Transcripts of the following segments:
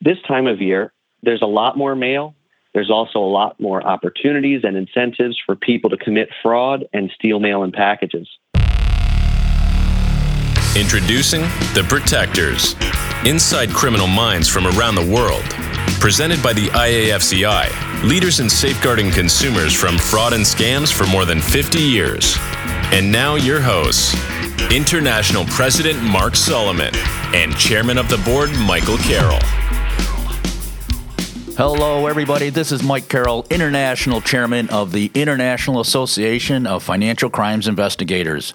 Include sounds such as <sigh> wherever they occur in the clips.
this time of year, there's a lot more mail. There's also a lot more opportunities and incentives for people to commit fraud and steal mail and packages. Introducing The Protectors Inside Criminal Minds from Around the World. Presented by the IAFCI, leaders in safeguarding consumers from fraud and scams for more than 50 years. And now, your hosts International President Mark Solomon and Chairman of the Board Michael Carroll. Hello, everybody. This is Mike Carroll, International Chairman of the International Association of Financial Crimes Investigators.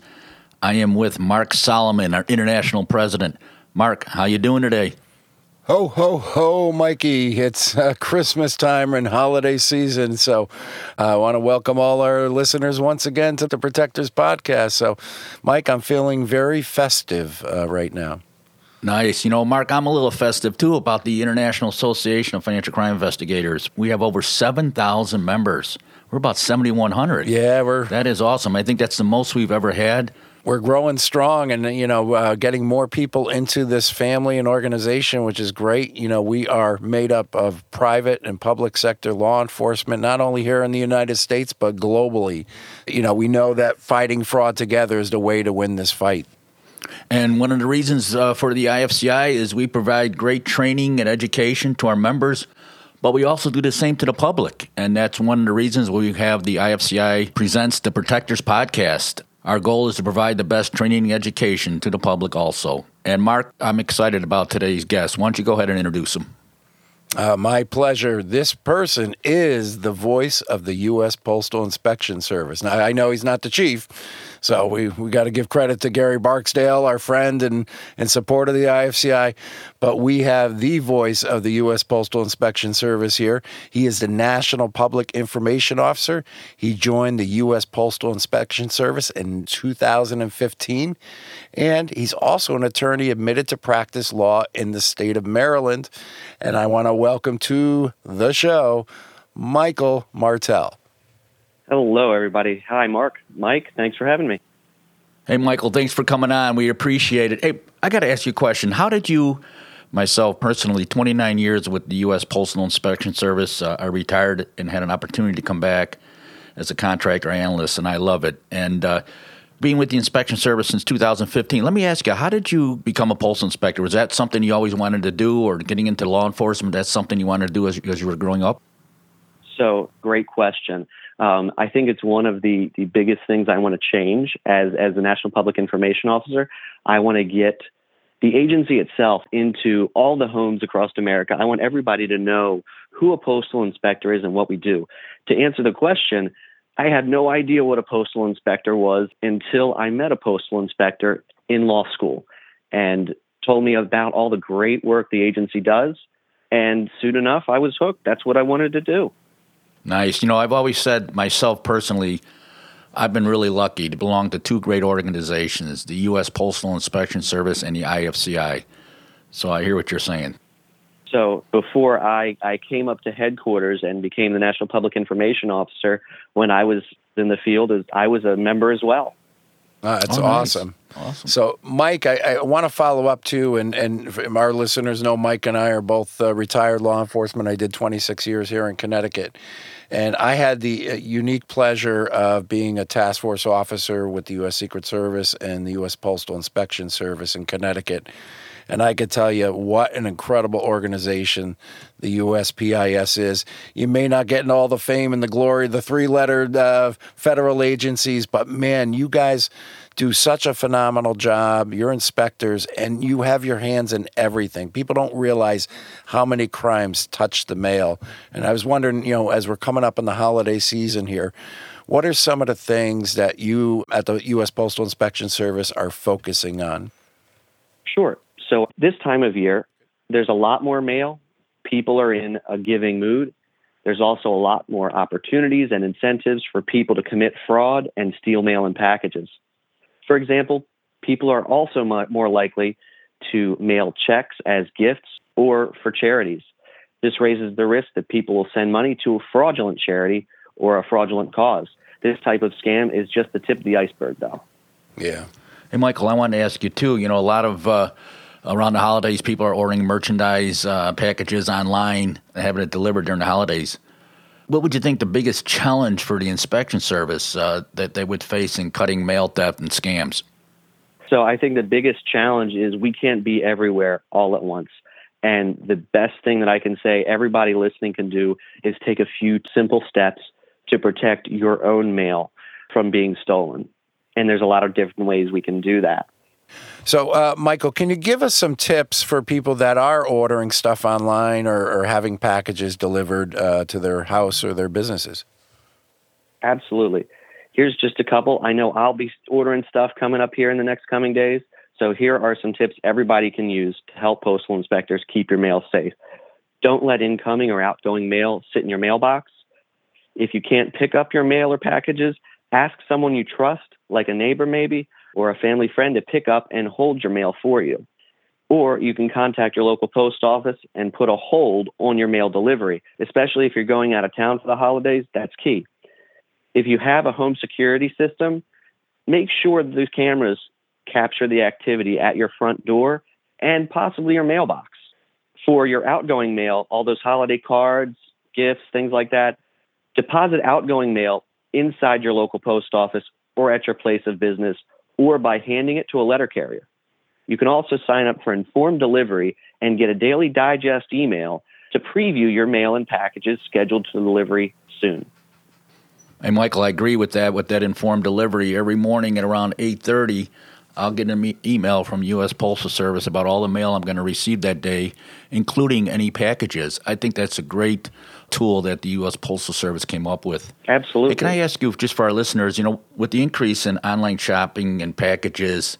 I am with Mark Solomon, our International President. Mark, how you doing today? Ho, ho, ho, Mikey. It's uh, Christmas time and holiday season. So uh, I want to welcome all our listeners once again to the Protectors Podcast. So, Mike, I'm feeling very festive uh, right now. Nice. You know, Mark, I'm a little festive too about the International Association of Financial Crime Investigators. We have over 7,000 members. We're about 7,100. Yeah, we're. That is awesome. I think that's the most we've ever had. We're growing strong and, you know, uh, getting more people into this family and organization, which is great. You know, we are made up of private and public sector law enforcement, not only here in the United States, but globally. You know, we know that fighting fraud together is the way to win this fight. And one of the reasons uh, for the IFCI is we provide great training and education to our members, but we also do the same to the public. And that's one of the reasons we have the IFCI Presents the Protectors podcast. Our goal is to provide the best training and education to the public also. And Mark, I'm excited about today's guest. Why don't you go ahead and introduce him? Uh, my pleasure. This person is the voice of the U.S. Postal Inspection Service. Now, I know he's not the chief, so we, we got to give credit to Gary Barksdale, our friend and, and support of the IFCI. But we have the voice of the U.S. Postal Inspection Service here. He is the National Public Information Officer. He joined the U.S. Postal Inspection Service in 2015. And he's also an attorney admitted to practice law in the state of Maryland. And I want to welcome to the show Michael Martel. Hello, everybody. Hi, Mark. Mike, thanks for having me. Hey, Michael, thanks for coming on. We appreciate it. Hey, I got to ask you a question. How did you, myself personally, 29 years with the U.S. Postal Inspection Service, uh, I retired and had an opportunity to come back as a contractor analyst, and I love it. And uh, being with the inspection service since 2015, let me ask you, how did you become a postal inspector? Was that something you always wanted to do, or getting into law enforcement, that's something you wanted to do as, as you were growing up? So, great question. Um, I think it's one of the, the biggest things I want to change as, as the National Public Information Officer. I want to get the agency itself into all the homes across America. I want everybody to know who a postal inspector is and what we do. To answer the question, I had no idea what a postal inspector was until I met a postal inspector in law school and told me about all the great work the agency does. And soon enough, I was hooked. That's what I wanted to do. Nice. You know, I've always said myself personally, I've been really lucky to belong to two great organizations the U.S. Postal Inspection Service and the IFCI. So I hear what you're saying. So before I, I came up to headquarters and became the National Public Information Officer, when I was in the field, I was a member as well. Uh, that's oh, awesome. Nice. Awesome. So, Mike, I, I want to follow up too, and, and our listeners know Mike and I are both uh, retired law enforcement. I did 26 years here in Connecticut. And I had the uh, unique pleasure of being a task force officer with the U.S. Secret Service and the U.S. Postal Inspection Service in Connecticut. And I could tell you what an incredible organization the USPIS is. You may not get in all the fame and the glory of the three lettered uh, federal agencies, but man, you guys do such a phenomenal job. You're inspectors and you have your hands in everything. People don't realize how many crimes touch the mail. And I was wondering, you know, as we're coming up in the holiday season here, what are some of the things that you at the U.S. Postal Inspection Service are focusing on? Sure. So, this time of year, there's a lot more mail. People are in a giving mood. There's also a lot more opportunities and incentives for people to commit fraud and steal mail and packages. For example, people are also more likely to mail checks as gifts or for charities. This raises the risk that people will send money to a fraudulent charity or a fraudulent cause. This type of scam is just the tip of the iceberg, though. Yeah. Hey, Michael, I wanted to ask you too. You know, a lot of uh, around the holidays, people are ordering merchandise uh, packages online and having it delivered during the holidays. What would you think the biggest challenge for the inspection service uh, that they would face in cutting mail theft and scams? So I think the biggest challenge is we can't be everywhere all at once. And the best thing that I can say everybody listening can do is take a few simple steps to protect your own mail from being stolen. And there's a lot of different ways we can do that. So, uh, Michael, can you give us some tips for people that are ordering stuff online or, or having packages delivered uh, to their house or their businesses? Absolutely. Here's just a couple. I know I'll be ordering stuff coming up here in the next coming days. So, here are some tips everybody can use to help postal inspectors keep your mail safe. Don't let incoming or outgoing mail sit in your mailbox. If you can't pick up your mail or packages, ask someone you trust, like a neighbor maybe, or a family friend to pick up and hold your mail for you. Or you can contact your local post office and put a hold on your mail delivery, especially if you're going out of town for the holidays. That's key. If you have a home security system, make sure those cameras capture the activity at your front door and possibly your mailbox. For your outgoing mail, all those holiday cards, gifts, things like that, deposit outgoing mail inside your local post office or at your place of business or by handing it to a letter carrier. You can also sign up for informed delivery and get a daily digest email to preview your mail and packages scheduled to delivery soon. Hey, Michael, I agree with that. With that informed delivery, every morning at around eight thirty, I'll get an email from U.S. Postal Service about all the mail I'm going to receive that day, including any packages. I think that's a great tool that the U.S. Postal Service came up with. Absolutely. Hey, can I ask you, just for our listeners, you know, with the increase in online shopping and packages,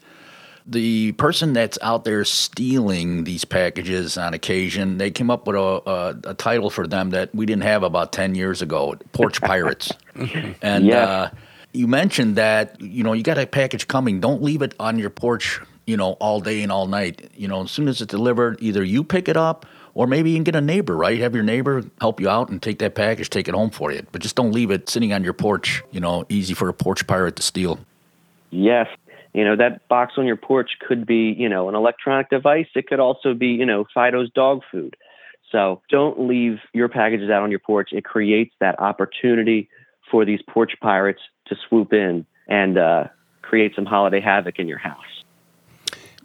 the person that's out there stealing these packages on occasion, they came up with a, a, a title for them that we didn't have about 10 years ago porch pirates. <laughs> and yeah. uh, you mentioned that, you know, you got a package coming, don't leave it on your porch, you know, all day and all night. You know, as soon as it's delivered, either you pick it up or maybe you can get a neighbor, right? Have your neighbor help you out and take that package, take it home for you. But just don't leave it sitting on your porch, you know, easy for a porch pirate to steal. Yes. You know, that box on your porch could be, you know, an electronic device. It could also be, you know, Fido's dog food. So don't leave your packages out on your porch. It creates that opportunity for these porch pirates to swoop in and uh, create some holiday havoc in your house.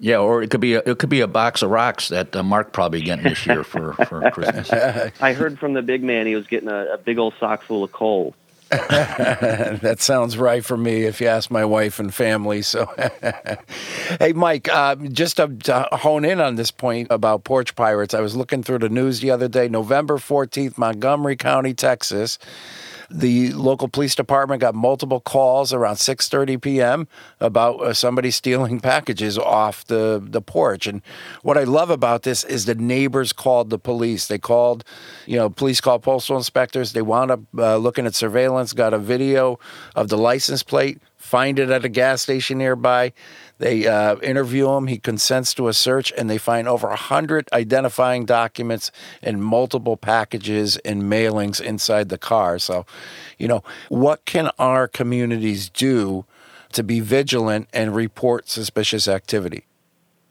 Yeah, or it could be a, it could be a box of rocks that uh, Mark probably getting this year for, <laughs> for Christmas. <laughs> I heard from the big man he was getting a, a big old sock full of coal. <laughs> that sounds right for me if you ask my wife and family. So, hey, Mike, uh, just to, to, hone in on this point about porch pirates, I was looking through the news the other day, November 14th, Montgomery County, Texas. The local police department got multiple calls around 6:30 p.m. about uh, somebody stealing <laughs> packages off the the porch. And what I love about this is the neighbors called the police. They called, you know, police called postal inspectors. They wound up uh, looking at surveillance, got a video of the license plate, find it at a gas station nearby. They uh, interview him. He consents to a search, and they find over 100 identifying documents and multiple packages and mailings inside the car. So, you know, what can our communities do to be vigilant and report suspicious activity?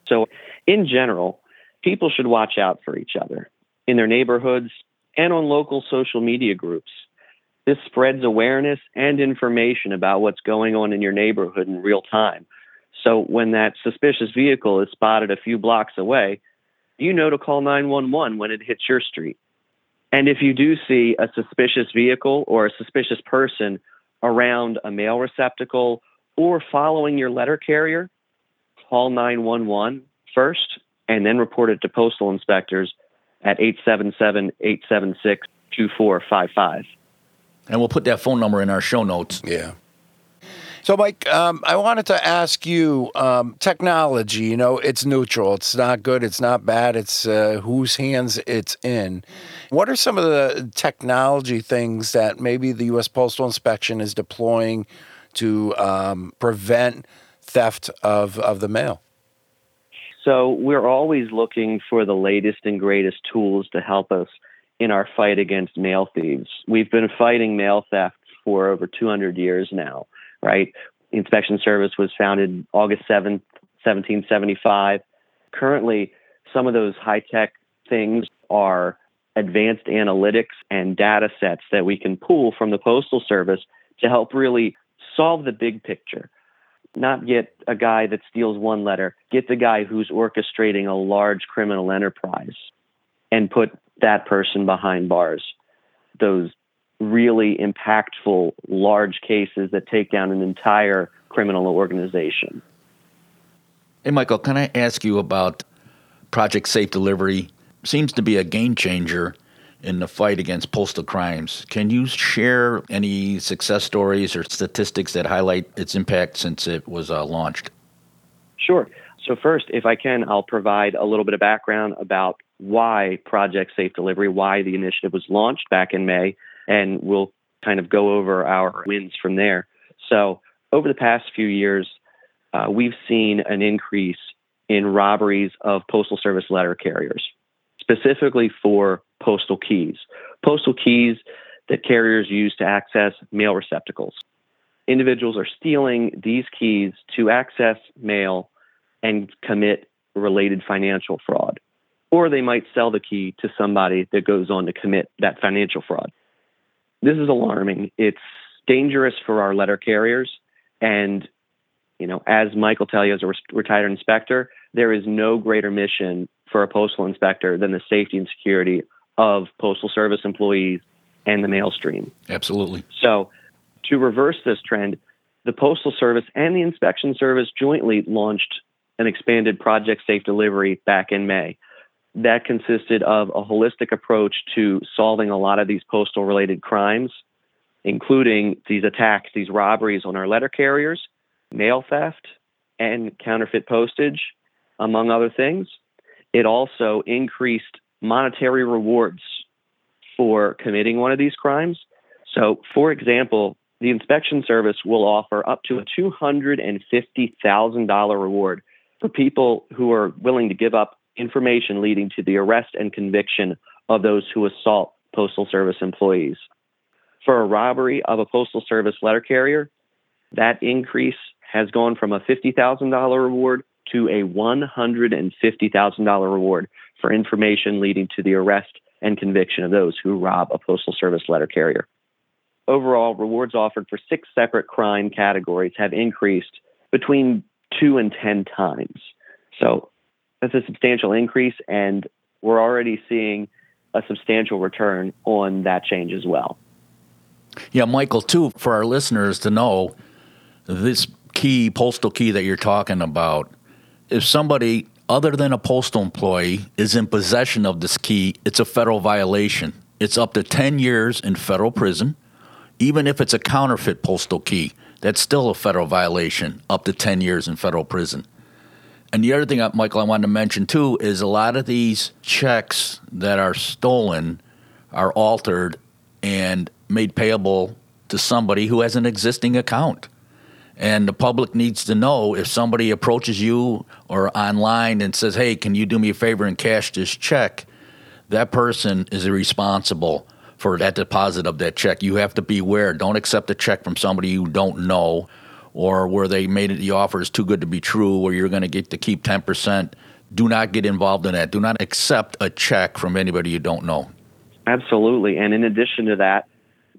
So, in general, people should watch out for each other in their neighborhoods and on local social media groups. This spreads awareness and information about what's going on in your neighborhood in real time so when that suspicious vehicle is spotted a few blocks away, you know to call 911 when it hits your street. And if you do see a suspicious vehicle or a suspicious person around a mail receptacle or following your letter carrier, call 911 first and then report it to postal inspectors at 877 876 2455. And we'll put that phone number in our show notes. Yeah. So, Mike, um, I wanted to ask you um, technology, you know, it's neutral. It's not good. It's not bad. It's uh, whose hands it's in. What are some of the technology things that maybe the U.S. Postal Inspection is deploying to um, prevent theft of, of the mail? So, we're always looking for the latest and greatest tools to help us in our fight against mail thieves. We've been fighting mail theft for over 200 years now right? Inspection service was founded August 7th, 1775. currently, some of those high tech things are advanced analytics and data sets that we can pull from the Postal Service to help really solve the big picture. Not get a guy that steals one letter, get the guy who's orchestrating a large criminal enterprise and put that person behind bars. Those really impactful large cases that take down an entire criminal organization. Hey, Michael, can I ask you about Project Safe Delivery? Seems to be a game changer in the fight against postal crimes. Can you share any success stories or statistics that highlight its impact since it was uh, launched? Sure. So, first, if I can, I'll provide a little bit of background about why Project Safe Delivery, why the initiative was launched back in May, and we'll kind of go over our wins from there. So, over the past few years, uh, we've seen an increase in robberies of Postal Service letter carriers, specifically for postal keys. Postal keys that carriers use to access mail receptacles. Individuals are stealing these keys to access mail and commit related financial fraud. Or they might sell the key to somebody that goes on to commit that financial fraud. This is alarming. It's dangerous for our letter carriers. And, you know, as Michael tell you as a retired inspector, there is no greater mission for a postal inspector than the safety and security of Postal Service employees and the mail stream. Absolutely. So, to reverse this trend, the Postal Service and the Inspection Service jointly launched an expanded Project Safe Delivery back in May. That consisted of a holistic approach to solving a lot of these postal related crimes, including these attacks, these robberies on our letter carriers, mail theft, and counterfeit postage, among other things. It also increased monetary rewards for committing one of these crimes. So, for example, the inspection service will offer up to a $250,000 reward for people who are willing to give up information leading to the arrest and conviction of those who assault Postal Service employees. For a robbery of a Postal Service letter carrier, that increase has gone from a $50,000 reward to a $150,000 reward for information leading to the arrest and conviction of those who rob a Postal Service letter carrier. Overall, rewards offered for six separate crime categories have increased between two and 10 times. So that's a substantial increase, and we're already seeing a substantial return on that change as well. Yeah, Michael, too, for our listeners to know, this key, postal key that you're talking about, if somebody other than a postal employee is in possession of this key, it's a federal violation. It's up to 10 years in federal prison. Even if it's a counterfeit postal key, that's still a federal violation, up to 10 years in federal prison. And the other thing, uh, Michael, I wanted to mention too is a lot of these checks that are stolen are altered and made payable to somebody who has an existing account. And the public needs to know if somebody approaches you or online and says, hey, can you do me a favor and cash this check? That person is responsible for that deposit of that check. You have to beware. Don't accept a check from somebody you don't know or where they made it, the offer is too good to be true, where you're going to get to keep 10%. Do not get involved in that. Do not accept a check from anybody you don't know. Absolutely. And in addition to that,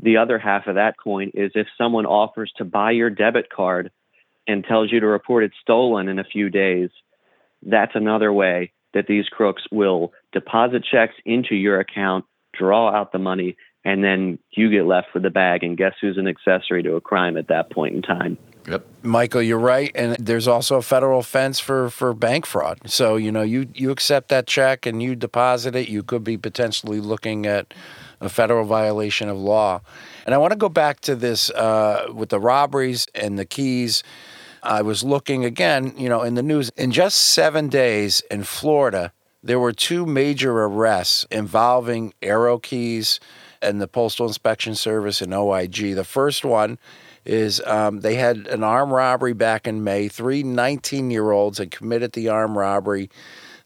the other half of that coin is if someone offers to buy your debit card and tells you to report it stolen in a few days, that's another way that these crooks will deposit checks into your account, draw out the money, and then you get left with the bag. And guess who's an accessory to a crime at that point in time? Yep. Michael, you're right. And there's also a federal offense for, for bank fraud. So, you know, you, you accept that check and you deposit it, you could be potentially looking at a federal violation of law. And I want to go back to this uh, with the robberies and the keys. I was looking again, you know, in the news. In just seven days in Florida, there were two major arrests involving arrow keys and the Postal Inspection Service and OIG. The first one is um, they had an armed robbery back in May. Three 19 year olds had committed the armed robbery.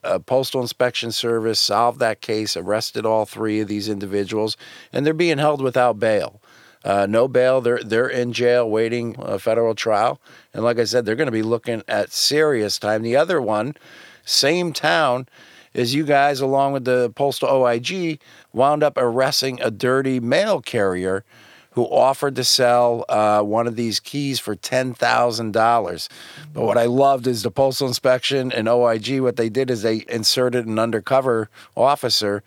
A Postal Inspection Service solved that case, arrested all three of these individuals, and they're being held without bail. Uh, no bail. They're they're in jail waiting a federal trial, and like I said, they're going to be looking at serious time. The other one same town as you guys, along with the postal OIG, wound up arresting a dirty mail carrier who offered to sell uh, one of these keys for $10,000. But what I loved is the postal inspection and OIG, what they did is they inserted an undercover officer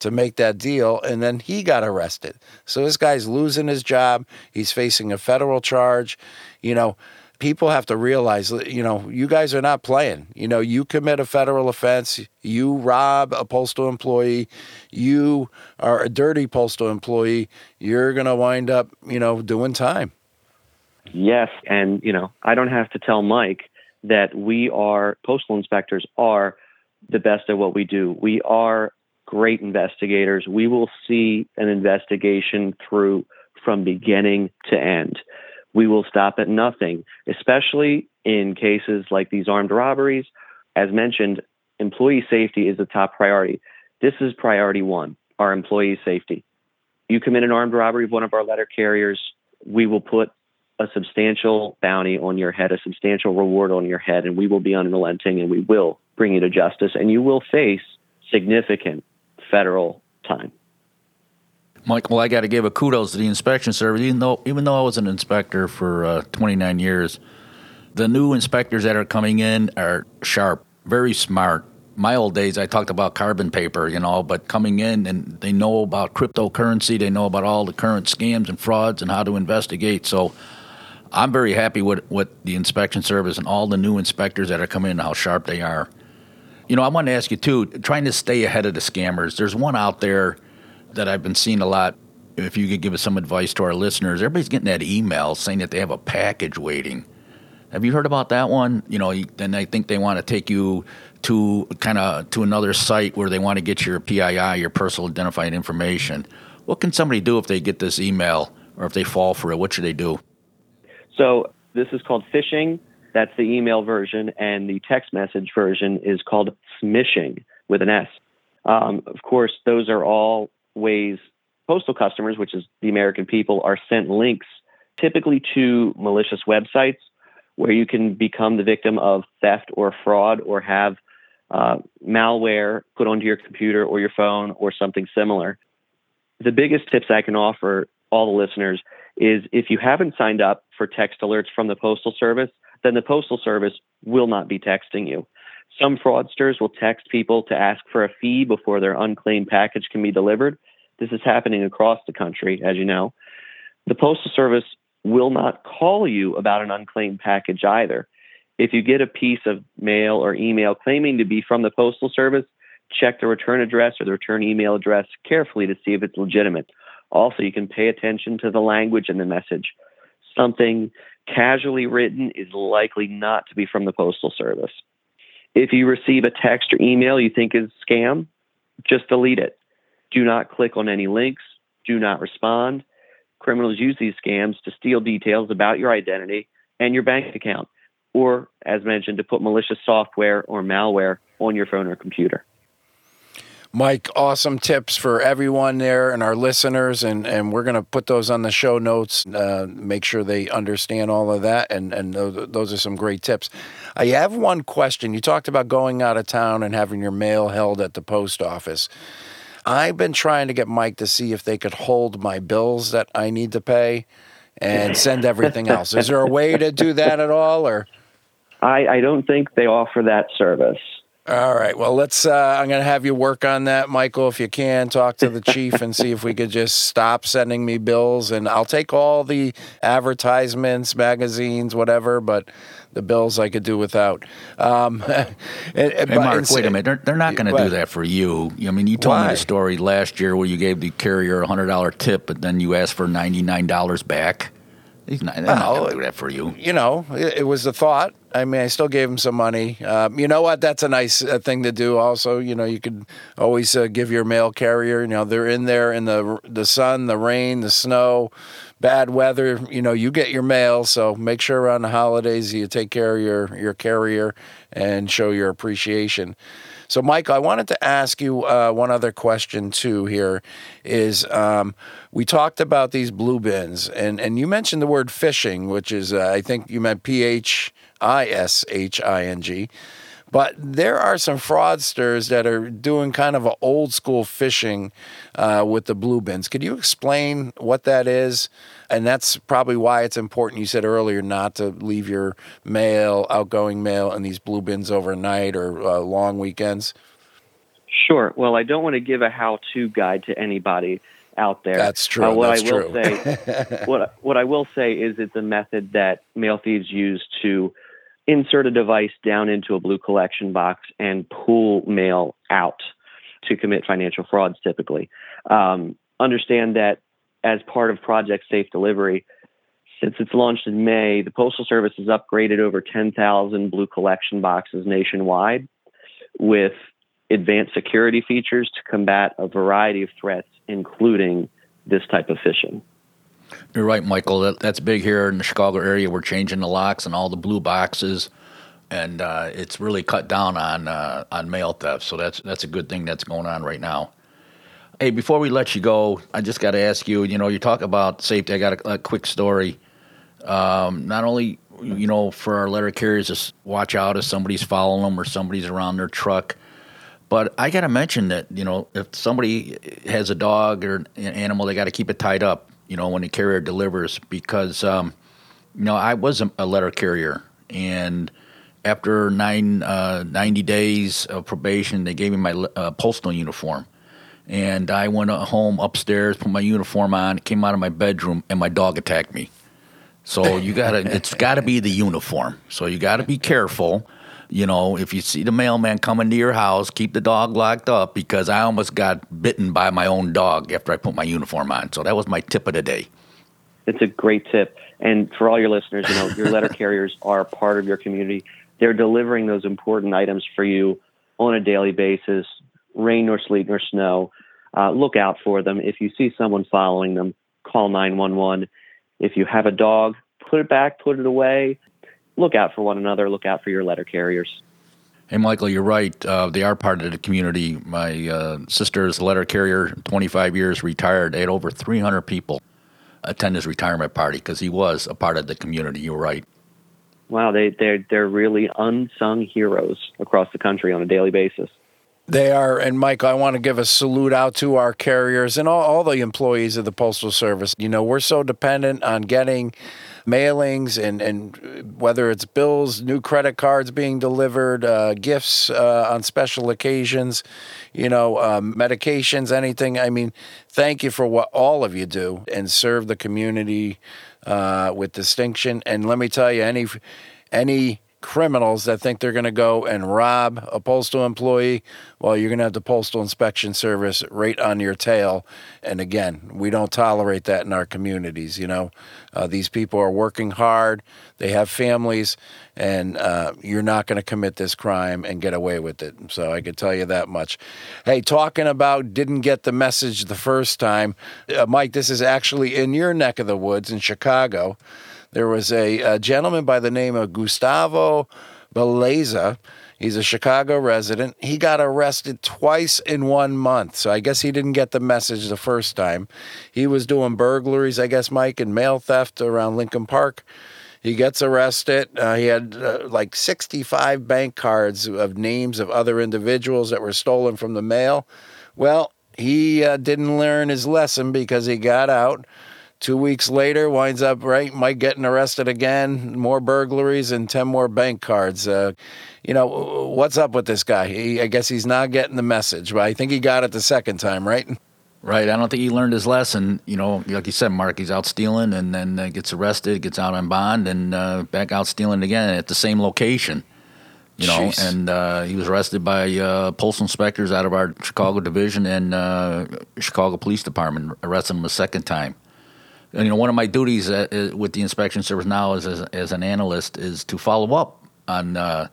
to make that deal, and then he got arrested. So this guy's losing his job. He's facing a federal charge. You know, people have to realize, you know, you guys are not playing. You know, you commit a federal offense, you rob a postal employee, you are a dirty postal employee, you're going to wind up, you know, doing time. Yes. And, you know, I don't have to tell Mike that we are, postal inspectors are the best at what we do. We are great investigators. We will see an investigation through from beginning to end we will stop at nothing, especially in cases like these armed robberies. As mentioned, employee safety is the top priority. This is priority one our employee safety. You commit an armed robbery of one of our letter carriers, we will put a substantial bounty on your head, a substantial reward on your head, and we will be unrelenting and we will bring you to justice, and you will face significant federal time. Michael, I got to give a kudos to the inspection service. Even though, even though I was an inspector for uh, 29 years, the new inspectors that are coming in are sharp, very smart. My old days, I talked about carbon paper, you know, but coming in and they know about cryptocurrency, they know about all the current scams and frauds and how to investigate. So I'm very happy with, with the inspection service and all the new inspectors that are coming in, how sharp they are. You know, I want to ask you too, trying to stay ahead of the scammers. There's one out there that I've been seeing a lot. If you could give us some advice to our listeners, everybody's getting that email saying that they have a package waiting. Have you heard about that one? You know, then I think they want to take you to kind of to another site where they want to get your PII, your personal identifying information. What can somebody do if they get this email or if they fall for it? What should they do? So this is called phishing. That's the email version, and the text message version is called smishing with an S. Um, of course, those are all ways postal customers, which is the American people, are sent links typically to malicious websites where you can become the victim of theft or fraud or have uh, malware put onto your computer or your phone or something similar. The biggest tips I can offer all the listeners is if you haven't signed up for text alerts from the Postal Service, then the Postal Service will not be texting you. Some fraudsters will text people to ask for a fee before their unclaimed package can be delivered. This is happening across the country, as you know. The Postal Service will not call you about an unclaimed package either. If you get a piece of mail or email claiming to be from the Postal Service, check the return address or the return email address carefully to see if it's legitimate. Also, you can pay attention to the language in the message. Something casually written is likely not to be from the Postal Service. If you receive a text or email you think is scam, just delete it. Do not click on any links. Do not respond. Criminals use these scams to steal details about your identity and your bank account, or, as mentioned, to put malicious software or malware on your phone or computer. Mike, awesome tips for everyone there and our listeners, and, and we're going to put those on the show notes. Uh, make sure they understand all of that, and and those, those are some great tips. I have one question. You talked about going out of town and having your mail held at the post office. I've been trying to get Mike to see if they could hold my bills that I need to pay and send everything else. Is there a way to do that at all, or? I, I don't think they offer that service. All right. Well, let's. Uh, I'm going to have you work on that, Michael, if you can. Talk to the chief and see if we could just stop sending me bills, and I'll take all the advertisements, magazines, whatever. But the bills I could do without. Um, <laughs> and, hey, Mark, wait a minute. They're, they're not going to do that for you. I mean, you told why? me the story last year where you gave the carrier a hundred dollar tip, but then you asked for ninety nine dollars back. He's not, well, not going to do that for you. You know, it, it, was a thought. I mean, I still gave him some money. Um, you know what? That's a nice uh, thing to do. Also, you know, you could always uh, give your mail carrier. You know, they're in there in the the sun, the rain, the snow, bad weather. You know, you get your mail. So make sure around the holidays you take care of your your carrier and show your appreciation. So, Michael, I wanted to ask you uh, one other question too. Here is um, we talked about these blue bins, and and you mentioned the word phishing, which is uh, I think you meant P H I S H I N G. But there are some fraudsters that are doing kind of an old school fishing uh, with the blue bins. Could you explain what that is? And that's probably why it's important. You said earlier not to leave your mail, outgoing mail, in these blue bins overnight or uh, long weekends. Sure. Well, I don't want to give a how-to guide to anybody out there. That's true. Uh, what That's I will true. say, <laughs> what what I will say is, it's a method that mail thieves use to insert a device down into a blue collection box and pull mail out to commit financial frauds. Typically, um, understand that as part of Project Safe Delivery. Since it's launched in May, the Postal Service has upgraded over 10,000 blue collection boxes nationwide with advanced security features to combat a variety of threats, including this type of fishing. You're right, Michael. That, that's big here in the Chicago area. We're changing the locks and all the blue boxes, and uh, it's really cut down on uh, on mail theft. So that's that's a good thing that's going on right now. Hey, before we let you go, I just got to ask you. You know, you talk about safety. I got a, a quick story. Um, not only you know for our letter carriers, just watch out if somebody's following them or somebody's around their truck but I got to mention that you know if somebody has a dog or an animal, they got to keep it tied up. You know when the carrier delivers because um, you know I was a, letter carrier and after nine uh, 90 days of probation, they gave me my uh, postal uniform. And I went home upstairs, put my uniform on, came out of my bedroom, and my dog attacked me. So you gotta, it's got to be the uniform. So you got to be careful you know, if you see the mailman coming to your house, keep the dog locked up because I almost got bitten by my own dog after I put my uniform on. So that was my tip of the day. It's a great tip. And for all your listeners, you know, your letter <laughs> carriers are part of your community. They're delivering those important items for you on a daily basis, rain or sleet or snow. Uh, look out for them. If you see someone following them, call 911. If you have a dog, put it back, put it away look out for one another, look out for your letter carriers. Hey, Michael, you're right. Uh, they are part of the community. My uh, is a letter carrier, 25 years, retired. They had over 300 people attend his retirement party because he was a part of the community. You're right. Wow, they, they're, they're really unsung heroes across the country on a daily basis. They are, and Mike, I want to give a salute out to our carriers and all, all the employees of the Postal Service. You know, we're so dependent on getting mailings and, and whether it's bills, new credit cards being delivered, uh, gifts uh, on special occasions, you know, um, medications, anything. I mean, thank you for what all of you do and serve the community uh, with distinction. And let me tell you, any any criminals that think they're going to go and rob a postal employee, well, you're going to have the Postal Inspection Service right on your tail. And again, we don't tolerate that in our communities. You know, uh, these people are working hard, they have families, and uh, you're not going to commit this crime and get away with it. So I can tell you that much. Hey, talking about didn't get the message the first time, uh, Mike, this is actually in your neck of the woods in Chicago. There was a, a gentleman by the name of Gustavo Beleza. He's a Chicago resident. He got arrested twice in one month. So I guess he didn't get the message the first time. He was doing burglaries, I guess, Mike, and mail theft around Lincoln Park. He gets arrested. Uh, he had uh, like 65 bank cards of names of other individuals that were stolen from the mail. Well, he uh, didn't learn his lesson because he got out. Two weeks later, winds up right, Mike getting arrested again, more burglaries and ten more bank cards. Uh, you know what's up with this guy? He, I guess he's not getting the message, but I think he got it the second time, right? Right. I don't think he learned his lesson. You know, like you said, Mark, he's out stealing and then uh, gets arrested, gets out on bond, and uh, back out stealing again at the same location. You know, Jeez. and uh, he was arrested by uh, postal inspectors out of our Chicago division and uh, Chicago Police Department, arrested him a second time you know, one of my duties uh, uh, with the inspection service now as, as, as an analyst is to follow up on uh,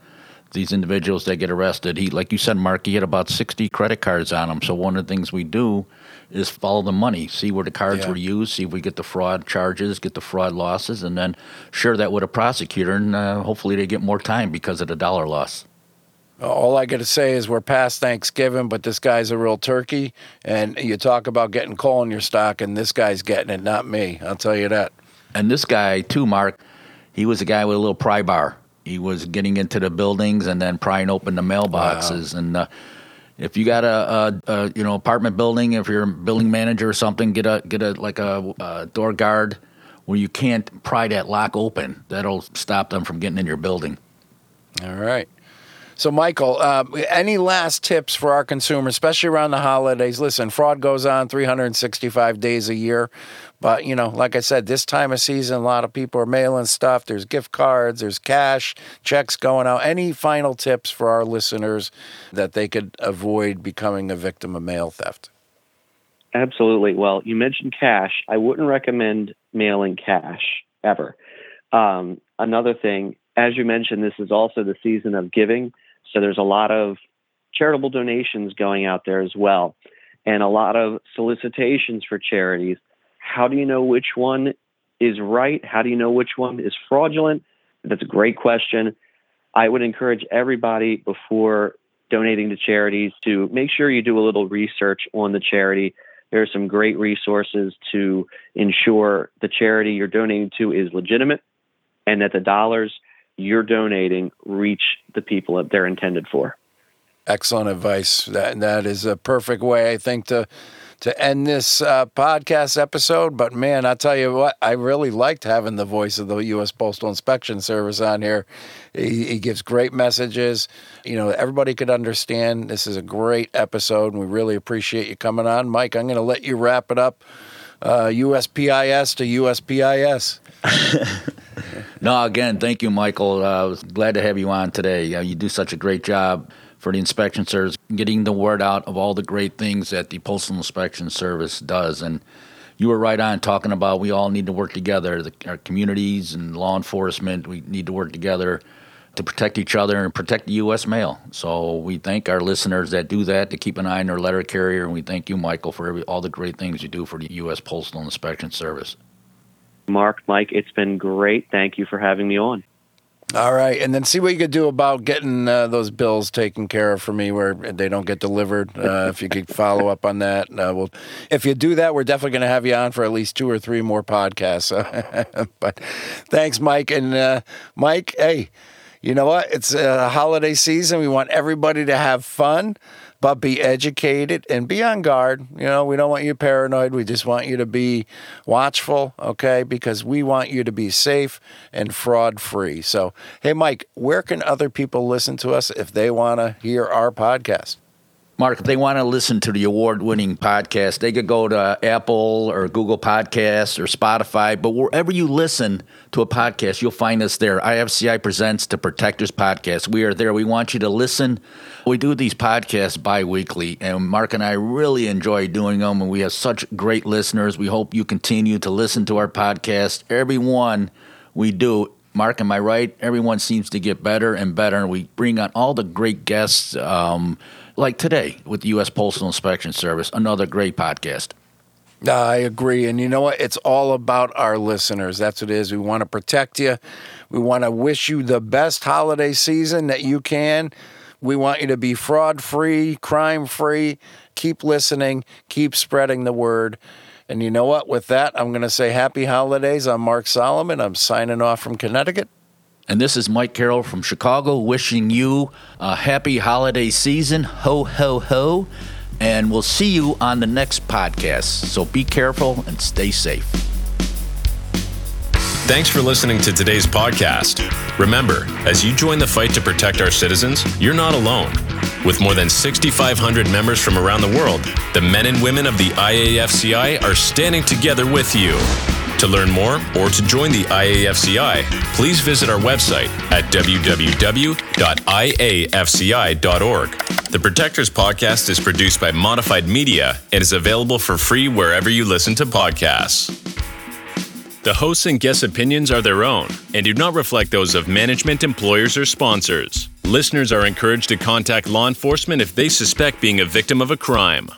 these individuals that get arrested. He, like you said, Mark, he had about 60 credit cards on him. So one of the things we do is follow the money, see where the cards yeah. were used, see if we get the fraud charges, get the fraud losses, and then share that with a prosecutor, and uh, hopefully they get more time because of the dollar loss. All I got to say is we're past Thanksgiving, but this guy's a real turkey. And you talk about getting coal in your stock, and this guy's getting it, not me. I'll tell you that. And this guy, too, Mark, he was a guy with a little pry bar. he was getting into the buildings and then prying open the mailboxes. Wow. And uh, if you got a, a, a, you know apartment building, if you're a building manager or something, get a get a like a, a door guard where you can't pry that lock open. That'll stop them from getting in your building. All right. So, Michael, uh, any last tips for our consumers, especially around the holidays? Listen, fraud goes on 365 days a year. But, you know, like I said, this time of season, a lot of people are mailing stuff. There's gift cards, there's cash, checks going out. Any final tips for our listeners that they could avoid becoming a victim of mail theft? Absolutely. Well, you mentioned cash. I wouldn't recommend mailing cash ever. Um, another thing, as you mentioned, this is also the season of giving. So there's a lot of charitable donations going out there as well, and a lot of solicitations for charities. How do you know which one is right? How do you know which one is fraudulent? That's a great question. I would encourage everybody before donating to charities to make sure you do a little research on the charity. There are some great resources to ensure the charity you're donating to is legitimate and that the dollars you're donating reach the people that they're intended for. Excellent advice. That that is a perfect way, I think, to to end this uh, podcast episode. But man, I tell you what, I really liked having the voice of the U.S. Postal Inspection Service on here. He, he, gives great messages. You know, everybody could understand. This is a great episode, and we really appreciate you coming on, Mike. I'm going to let you wrap it up. Uh, USPIS to USPIS. <laughs> no, again, thank you, Michael. I uh, was glad to have you on today. Uh, you do such a great job for the inspection service, getting the word out of all the great things that the Postal Inspection Service does. And you were right on talking about we all need to work together, the, our communities and law enforcement. We need to work together to protect each other and protect the U.S. mail. So we thank our listeners that do that to keep an eye on their letter carrier, and we thank you, Michael, for every, all the great things you do for the U.S. Postal Inspection Service. Mark, Mike, it's been great. Thank you for having me on. All right, and then see what you could do about getting uh, those bills taken care of for me where they don't get delivered. Uh, if you could follow up on that, uh, well, if you do that, we're definitely going to have you on for at least two or three more podcasts. <laughs> but thanks, Mike, and uh, Mike. Hey, you know what? It's a holiday season. We want everybody to have fun but be educated and be on guard. You know, we don't want you paranoid. We just want you to be watchful, okay? Because we want you to be safe and fraud free. So, hey, Mike, where can other people listen to us if they want to hear our podcast? Mark, if they want to listen to the award winning podcast, they could go to Apple or Google Podcasts or Spotify. But wherever you listen to a podcast, you'll find us there. IFCI presents the Protectors Podcast. We are there. We want you to listen. We do these podcasts bi weekly, and Mark and I really enjoy doing them. And we have such great listeners. We hope you continue to listen to our podcast. Everyone we do Mark, am I right? Everyone seems to get better and better, and we bring on all the great guests. Um, like today with the U.S. Postal Inspection Service, another great podcast. I agree. And you know what? It's all about our listeners. That's what it is. We want to protect you. We want to wish you the best holiday season that you can. We want you to be fraud free, crime free. Keep listening, keep spreading the word. And you know what? With that, I'm going to say happy holidays. I'm Mark Solomon. I'm signing off from Connecticut. And this is Mike Carroll from Chicago wishing you a happy holiday season. Ho, ho, ho. And we'll see you on the next podcast. So be careful and stay safe. Thanks for listening to today's podcast. Remember, as you join the fight to protect our citizens, you're not alone. With more than 6,500 members from around the world, the men and women of the IAFCI are standing together with you. To learn more or to join the IAFCI, please visit our website at www.iafci.org. The Protectors podcast is produced by Modified Media and is available for free wherever you listen to podcasts. The hosts and guests' opinions are their own and do not reflect those of management, employers, or sponsors. Listeners are encouraged to contact law enforcement if they suspect being a victim of a crime.